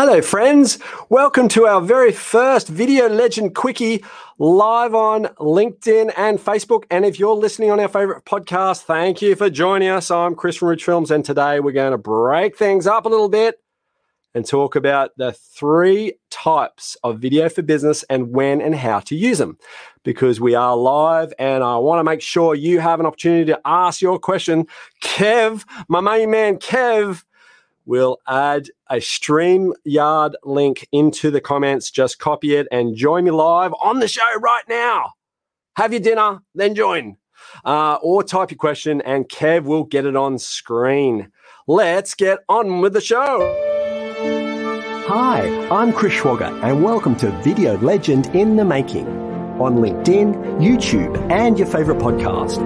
Hello, friends. Welcome to our very first Video Legend Quickie live on LinkedIn and Facebook. And if you're listening on our favorite podcast, thank you for joining us. I'm Chris from Ridge Films, and today we're going to break things up a little bit and talk about the three types of video for business and when and how to use them. Because we are live, and I want to make sure you have an opportunity to ask your question. Kev, my main man, Kev We'll add a StreamYard link into the comments. Just copy it and join me live on the show right now. Have your dinner, then join. Uh, or type your question, and Kev will get it on screen. Let's get on with the show. Hi, I'm Chris Schwager, and welcome to Video Legend in the Making on LinkedIn, YouTube, and your favorite podcast.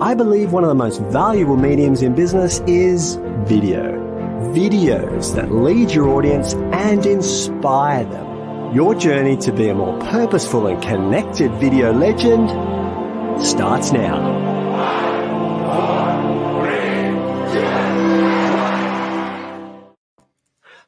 I believe one of the most valuable mediums in business is video videos that lead your audience and inspire them. Your journey to be a more purposeful and connected video legend starts now.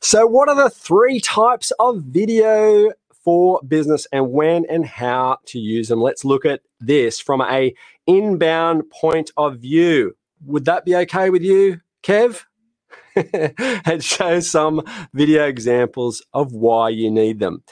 So, what are the three types of video for business and when and how to use them? Let's look at this from a inbound point of view. Would that be okay with you, Kev? and show some video examples of why you need them.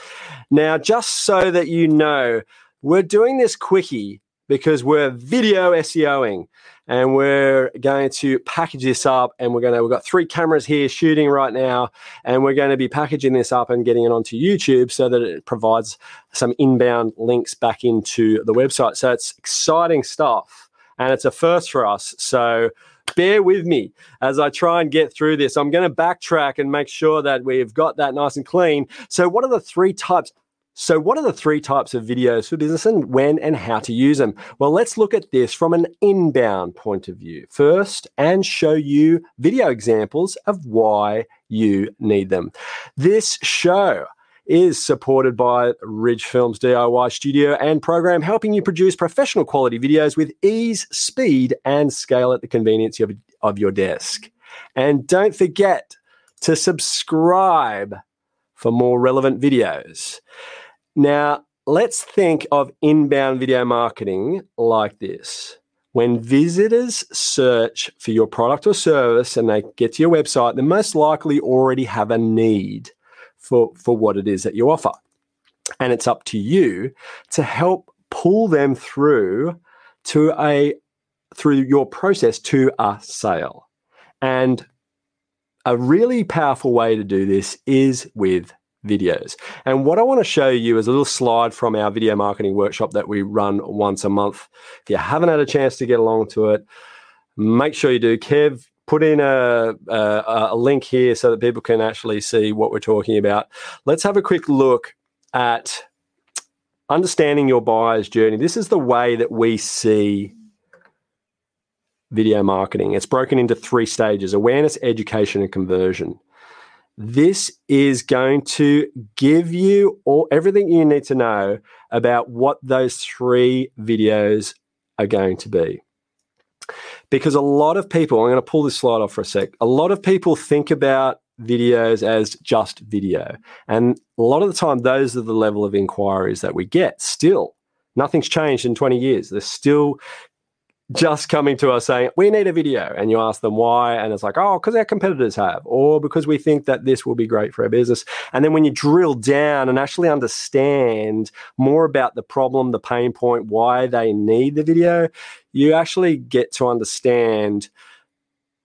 Now, just so that you know, we're doing this quickie because we're video SEOing and we're going to package this up and we're going to we've got three cameras here shooting right now and we're going to be packaging this up and getting it onto YouTube so that it provides some inbound links back into the website. So it's exciting stuff and it's a first for us. So bear with me as I try and get through this. I'm going to backtrack and make sure that we've got that nice and clean. So, what are the three types? So, what are the three types of videos for business and when and how to use them? Well, let's look at this from an inbound point of view first and show you video examples of why you need them. This show is supported by Ridge Films DIY studio and program, helping you produce professional quality videos with ease, speed, and scale at the convenience of, of your desk. And don't forget to subscribe for more relevant videos. Now, let's think of inbound video marketing like this. When visitors search for your product or service and they get to your website, they most likely already have a need for, for what it is that you offer. And it's up to you to help pull them through to a through your process to a sale. And a really powerful way to do this is with videos. And what I want to show you is a little slide from our video marketing workshop that we run once a month. If you haven't had a chance to get along to it, make sure you do. Kev put in a, a, a link here so that people can actually see what we're talking about. Let's have a quick look at understanding your buyer's journey. This is the way that we see video marketing. It's broken into three stages awareness, education, and conversion. This is going to give you all everything you need to know about what those three videos are going to be because a lot of people, I'm going to pull this slide off for a sec. A lot of people think about videos as just video. And a lot of the time, those are the level of inquiries that we get still. Nothing's changed in 20 years. They're still just coming to us saying, we need a video. And you ask them why. And it's like, oh, because our competitors have, or because we think that this will be great for our business. And then when you drill down and actually understand more about the problem, the pain point, why they need the video, you actually get to understand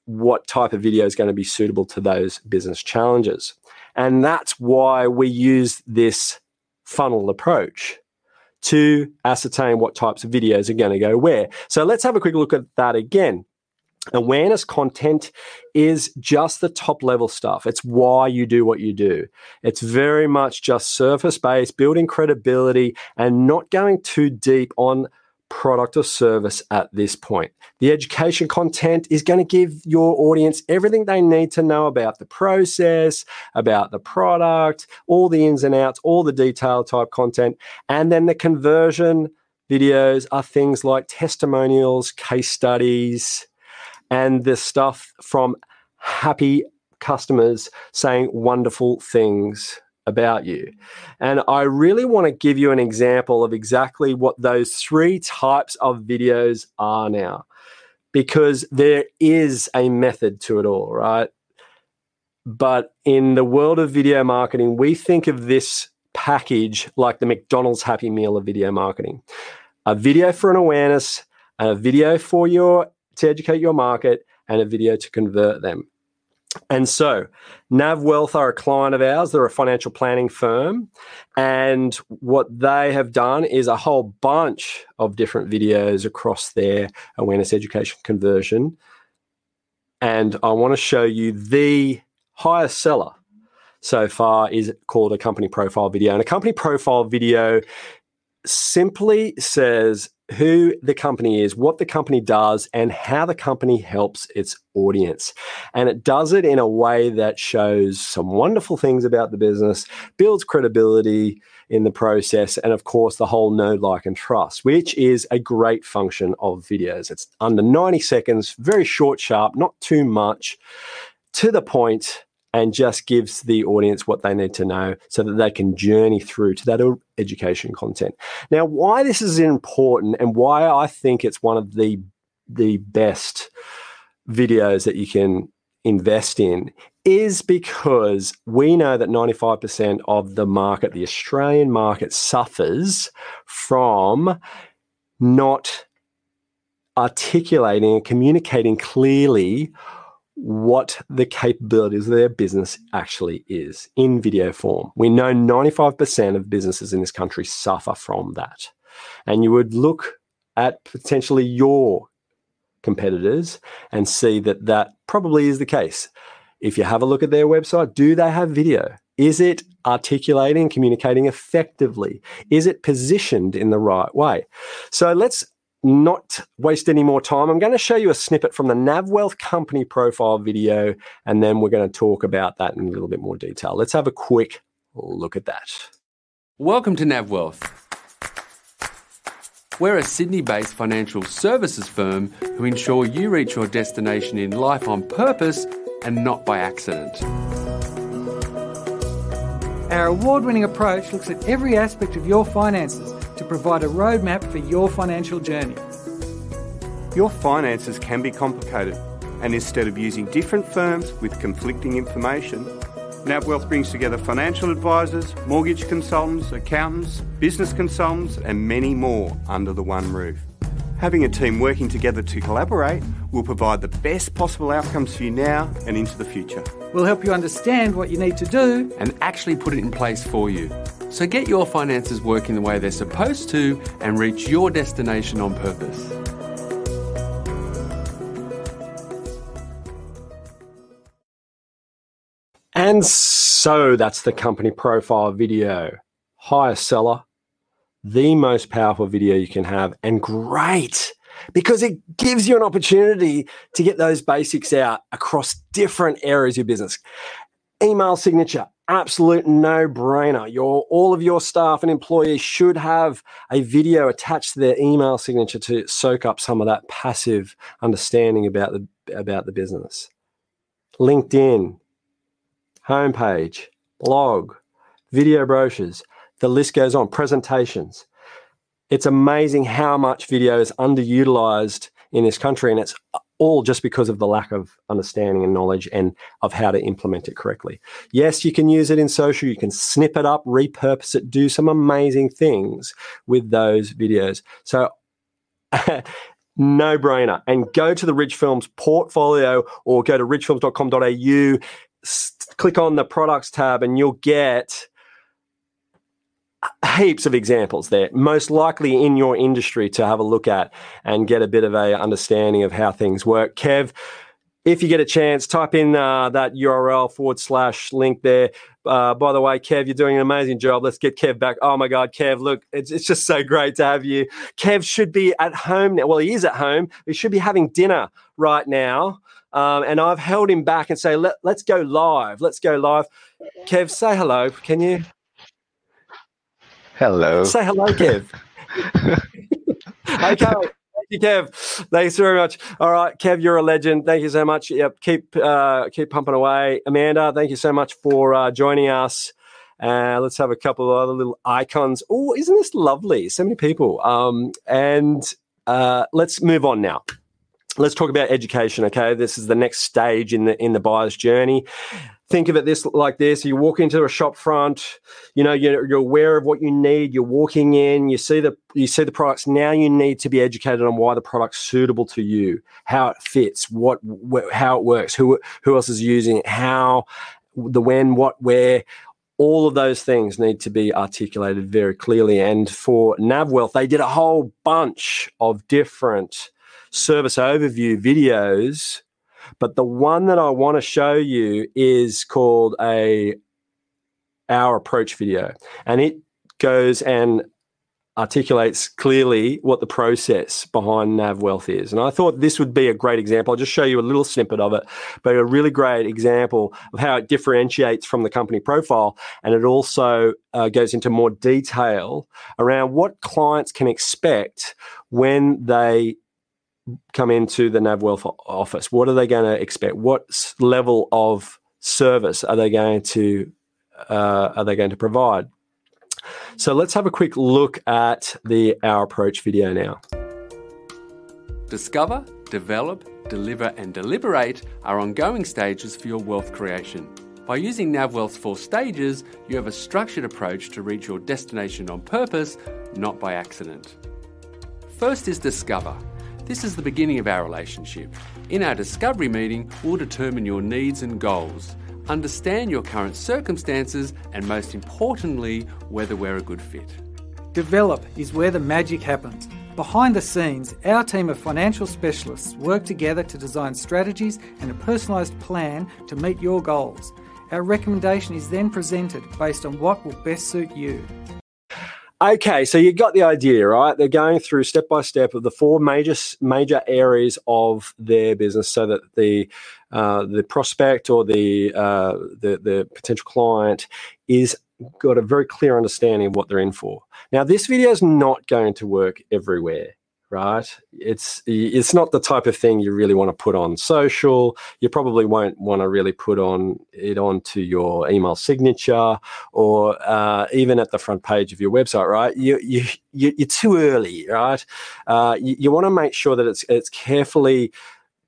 what type of video is going to be suitable to those business challenges. And that's why we use this funnel approach to ascertain what types of videos are going to go where. So let's have a quick look at that again. Awareness content is just the top level stuff. It's why you do what you do. It's very much just surface based, building credibility, and not going too deep on product or service at this point. The education content is going to give your audience everything they need to know about the process, about the product, all the ins and outs, all the detail type content. And then the conversion videos are things like testimonials, case studies, and the stuff from happy customers saying wonderful things about you. And I really want to give you an example of exactly what those three types of videos are now, because there is a method to it all, right? But in the world of video marketing, we think of this package like the McDonald's Happy Meal of video marketing a video for an awareness, a video for your to educate your market, and a video to convert them. And so, NAV Wealth are a client of ours. They're a financial planning firm. And what they have done is a whole bunch of different videos across their awareness education conversion. And I want to show you the highest seller so far is called a company profile video. And a company profile video simply says who the company is, what the company does, and how the company helps its audience. And it does it in a way that shows some wonderful things about the business, builds credibility in the process, and of course, the whole know, like, and trust, which is a great function of videos. It's under 90 seconds, very short, sharp, not too much, to the point and just gives the audience what they need to know so that they can journey through to that education content. Now, why this is important and why I think it's one of the the best videos that you can invest in is because we know that 95% of the market, the Australian market, suffers from not articulating and communicating clearly what the capabilities of their business actually is in video form. We know 95% of businesses in this country suffer from that. And you would look at potentially your competitors and see that that probably is the case. If you have a look at their website, do they have video? Is it articulating, communicating effectively? Is it positioned in the right way? So let's not waste any more time, I'm going to show you a snippet from the NavWealth company profile video, and then we're going to talk about that in a little bit more detail. Let's have a quick look at that. Welcome to NavWealth. We're a Sydney based financial services firm who ensure you reach your destination in life on purpose and not by accident. Our award winning approach looks at every aspect of your finances to provide a roadmap for your financial journey. Your finances can be complicated, and instead of using different firms with conflicting information, NavWealth brings together financial advisors, mortgage consultants, accountants, business consultants, and many more under the one roof. Having a team working together to collaborate will provide the best possible outcomes for you now and into the future. We'll help you understand what you need to do and actually put it in place for you. So get your finances working the way they're supposed to and reach your destination on purpose. And so that's the company profile video. Highest seller, the most powerful video you can have, and great because it gives you an opportunity to get those basics out across different areas of your business. Email signature, absolute no brainer. Your all of your staff and employees should have a video attached to their email signature to soak up some of that passive understanding about the about the business. LinkedIn, homepage, blog, video brochures, the list goes on, presentations. It's amazing how much video is underutilized in this country, and it's all just because of the lack of understanding and knowledge and of how to implement it correctly. Yes, you can use it in social, you can snip it up, repurpose it, do some amazing things with those videos. So, no brainer. And go to the Ridge Films portfolio or go to ridgefilms.com.au, click on the products tab, and you'll get heaps of examples there, most likely in your industry to have a look at and get a bit of a understanding of how things work. Kev, if you get a chance, type in uh, that URL forward slash link there. Uh, by the way, Kev, you're doing an amazing job. Let's get Kev back. Oh my God, Kev, look, it's, it's just so great to have you. Kev should be at home now. Well, he is at home. He should be having dinner right now. Um, and I've held him back and say, Let, let's go live. Let's go live. Kev, say hello. Can you? Hello. Say hello, Kev. okay. you, Kev. Thanks very much. All right, Kev, you're a legend. Thank you so much. Yep, keep uh, keep pumping away. Amanda, thank you so much for uh, joining us. Uh, let's have a couple of other little icons. Oh, isn't this lovely? So many people. Um, and uh, let's move on now. Let's talk about education. Okay, this is the next stage in the in the buyer's journey. Think of it this like this. You walk into a shop front you know you're, you're, aware of what you need. You're walking in. You see the you see the products. Now you need to be educated on why the product's suitable to you how it fits what wh- how it works who who else is using it how the when what where. All of those things need to be articulated very clearly. And for navwealth they did a whole bunch of different service overview videos but the one that I want to show you is called a our approach video, and it goes and articulates clearly what the process behind NAV Wealth is. And I thought this would be a great example. I'll just show you a little snippet of it, but a really great example of how it differentiates from the company profile. And it also uh, goes into more detail around what clients can expect when they come into the NavWealth office? What are they going to expect? What level of service are they going to uh, are they going to provide? So let's have a quick look at the Our Approach video now. Discover, develop, deliver, and deliberate are ongoing stages for your wealth creation. By using NavWealth's four stages, you have a structured approach to reach your destination on purpose, not by accident. First is discover. This is the beginning of our relationship. In our discovery meeting, we'll determine your needs and goals, understand your current circumstances, and most importantly, whether we're a good fit. Develop is where the magic happens. Behind the scenes, our team of financial specialists work together to design strategies and a personalised plan to meet your goals. Our recommendation is then presented based on what will best suit you. Okay, so you got the idea, right? They're going through step by step of the four major major areas of their business, so that the uh, the prospect or the, uh, the the potential client is got a very clear understanding of what they're in for. Now, this video is not going to work everywhere right? It's it's not the type of thing you really want to put on social. You probably won't want to really put on it onto your email signature or uh, even at the front page of your website, right? You you, you are too early, right? Uh, you, you want to make sure that it's it's carefully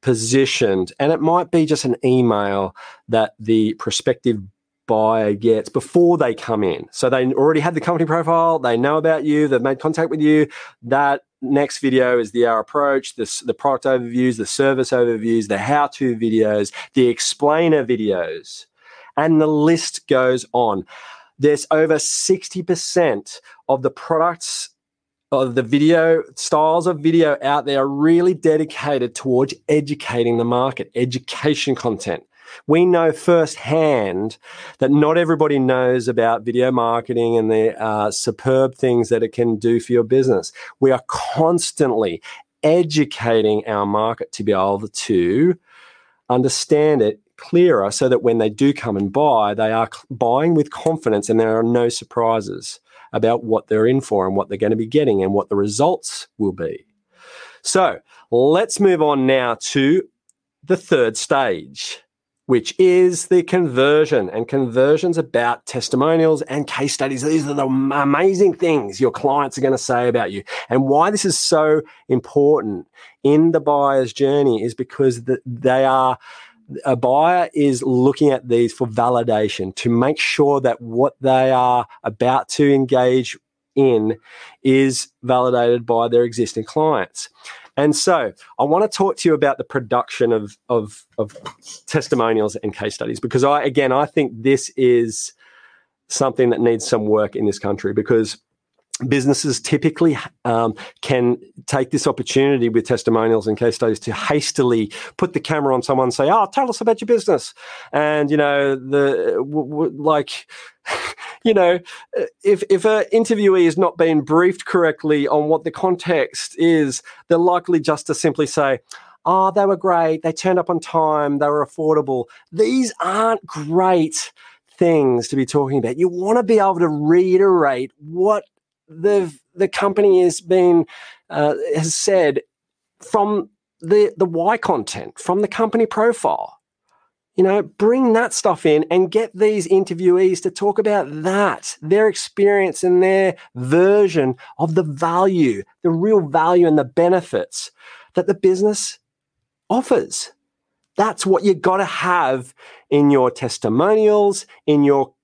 positioned, and it might be just an email that the prospective buyer gets before they come in. So they already had the company profile, they know about you, they've made contact with you. That next video is the our approach, the, the product overviews, the service overviews, the how to videos, the explainer videos, and the list goes on. There's over 60% of the products of the video styles of video out there are really dedicated towards educating the market, education content we know firsthand that not everybody knows about video marketing and the uh, superb things that it can do for your business. We are constantly educating our market to be able to understand it clearer so that when they do come and buy, they are buying with confidence and there are no surprises about what they're in for and what they're going to be getting and what the results will be. So let's move on now to the third stage which is the conversion. And conversion's about testimonials and case studies. These are the amazing things your clients are going to say about you. And why this is so important in the buyer's journey is because they are a buyer is looking at these for validation to make sure that what they are about to engage in is validated by their existing clients. And so I want to talk to you about the production of, of, of testimonials and case studies because I, again, I think this is something that needs some work in this country because businesses typically um, can take this opportunity with testimonials and case studies to hastily put the camera on someone and say, "Oh, tell us about your business," and you know the w- w- like. you know, if if an interviewee is not being briefed correctly on what the context is, they're likely just to simply say, "Oh, they were great. They turned up on time. They were affordable." These aren't great things to be talking about. You want to be able to reiterate what the the company has been uh, has said from the the why content, from the company profile. You know, bring that stuff in and get these interviewees to talk about that, their experience and their version of the value, the real value and the benefits that the business offers. That's what you got to have in your testimonials, in your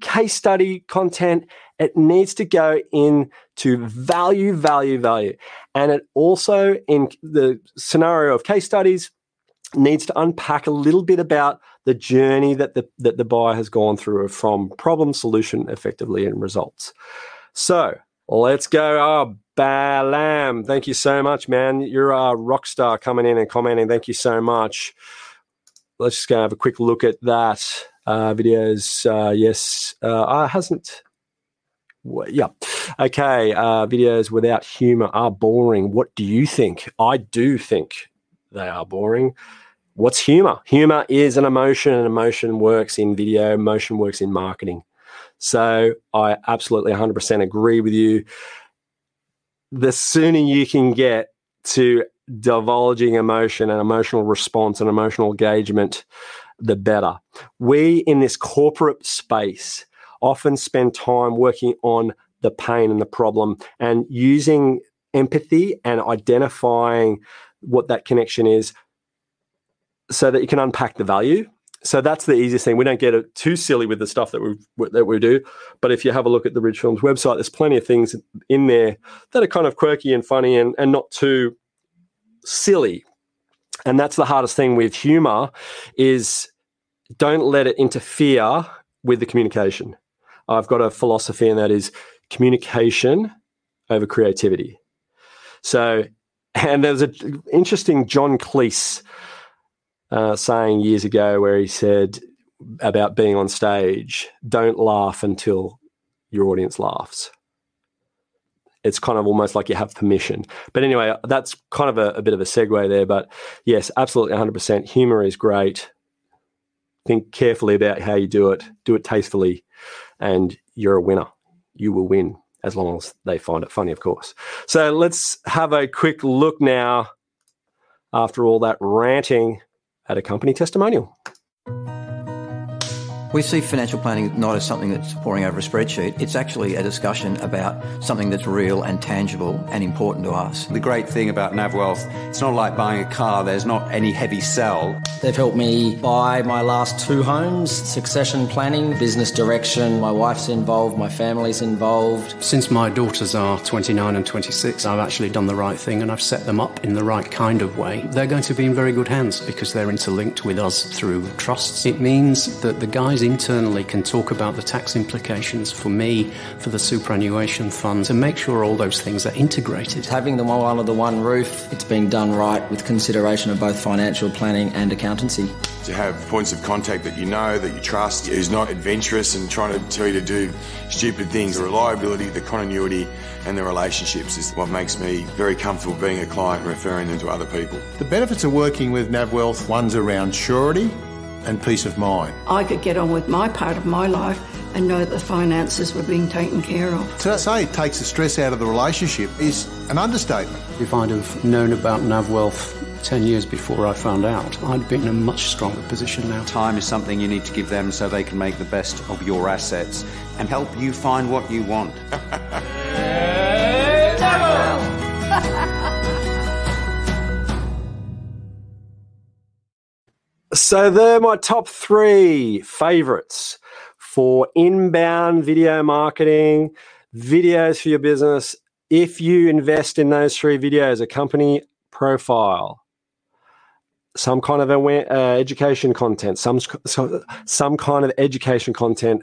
case study content. It needs to go into value, value, value. And it also, in the scenario of case studies, needs to unpack a little bit about the journey that the that the buyer has gone through from problem solution effectively and results. So let's go. Oh, Balam, thank you so much, man. You're a rock star coming in and commenting. Thank you so much. Let's just go have a quick look at that. Uh, videos, uh, yes, uh, uh hasn't. Yeah. Okay. Uh, videos without humor are boring. What do you think? I do think they are boring. What's humor? Humor is an emotion, and emotion works in video, emotion works in marketing. So I absolutely 100% agree with you the sooner you can get to divulging emotion and emotional response and emotional engagement, the better. We in this corporate space often spend time working on the pain and the problem and using empathy and identifying what that connection is so that you can unpack the value so that's the easiest thing. We don't get it too silly with the stuff that we that we do, but if you have a look at the Ridge Films website, there's plenty of things in there that are kind of quirky and funny and, and not too silly. And that's the hardest thing with humor is don't let it interfere with the communication. I've got a philosophy, and that is communication over creativity. So, and there's an interesting John Cleese uh, saying years ago where he said about being on stage, don't laugh until your audience laughs. It's kind of almost like you have permission. But anyway, that's kind of a, a bit of a segue there. But yes, absolutely 100%. Humor is great. Think carefully about how you do it, do it tastefully, and you're a winner. You will win as long as they find it funny, of course. So let's have a quick look now after all that ranting at a company testimonial. We see financial planning not as something that's poring over a spreadsheet. It's actually a discussion about something that's real and tangible and important to us. The great thing about NavWealth, it's not like buying a car, there's not any heavy sell. They've helped me buy my last two homes, succession planning, business direction. My wife's involved, my family's involved. Since my daughters are 29 and 26, I've actually done the right thing and I've set them up in the right kind of way. They're going to be in very good hands because they're interlinked with us through trusts. It means that the guys guys internally can talk about the tax implications for me, for the superannuation funds, and make sure all those things are integrated. Having them all under the one roof, it's being done right with consideration of both financial planning and accountancy. To have points of contact that you know, that you trust, who's not adventurous and trying to tell you to do stupid things. The reliability, the continuity, and the relationships is what makes me very comfortable being a client and referring them to other people. The benefits of working with NavWealth, one's around surety, and peace of mind. I could get on with my part of my life and know that the finances were being taken care of. To say it takes the stress out of the relationship is an understatement. If I'd have known about NavWealth 10 years before I found out, I'd be in a much stronger position now. Time is something you need to give them so they can make the best of your assets and help you find what you want. So they're my top three favorites for inbound video marketing, videos for your business. If you invest in those three videos, a company profile, some kind of uh, education content, some some kind of education content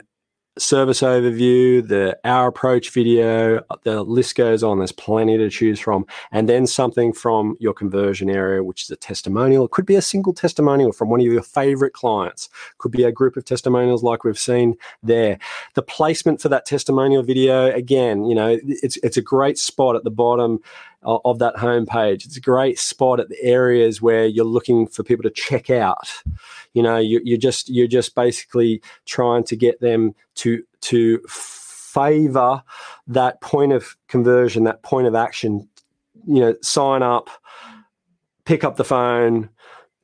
service overview, the our approach video, the list goes on. There's plenty to choose from. And then something from your conversion area, which is a testimonial. It could be a single testimonial from one of your favorite clients. Could be a group of testimonials like we've seen there. The placement for that testimonial video, again, you know, it's it's a great spot at the bottom of that homepage. It's a great spot at the areas where you're looking for people to check out. You know, you, you're just you're just basically trying to get them to to favor that point of conversion, that point of action. You know, sign up, pick up the phone,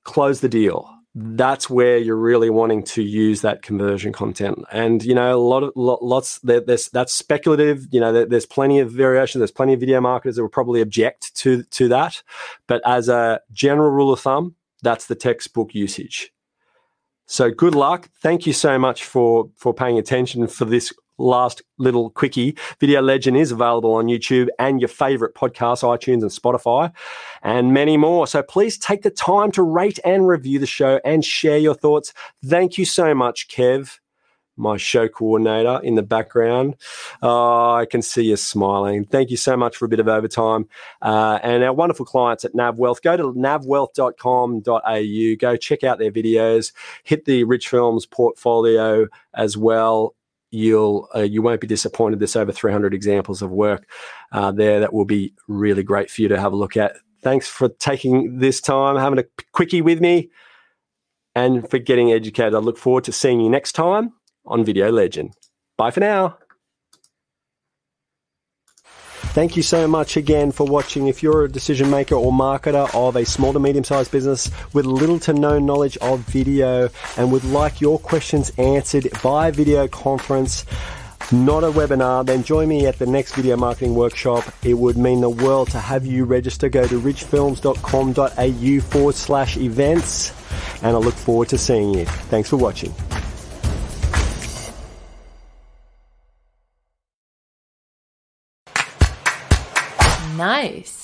close the deal. That's where you're really wanting to use that conversion content. And you know, a lot of lots there's that's speculative. You know, there's plenty of variation. There's plenty of video marketers that will probably object to to that. But as a general rule of thumb, that's the textbook usage. So good luck. Thank you so much for for paying attention for this last little quickie. Video Legend is available on YouTube and your favorite podcasts, iTunes and Spotify, and many more. So please take the time to rate and review the show and share your thoughts. Thank you so much, Kev my show coordinator in the background. Oh, I can see you smiling. Thank you so much for a bit of overtime. Uh, and our wonderful clients at NavWealth. Go to navwealth.com.au. Go check out their videos. Hit the Ridge Films portfolio as well. You'll uh, you won't be disappointed. There's over 300 examples of work uh, there that will be really great for you to have a look at. Thanks for taking this time, having a quickie with me, and for getting educated. I look forward to seeing you next time on Video Legend. Bye for now. Thank you so much again for watching. If you're a decision maker or marketer of a small to medium sized business with little to no knowledge of video and would like your questions answered by video conference, not a webinar, then join me at the next video marketing workshop. It would mean the world to have you register. Go to ridgefilms.com.au forward slash events, and I look forward to seeing you. Thanks for watching. Nice.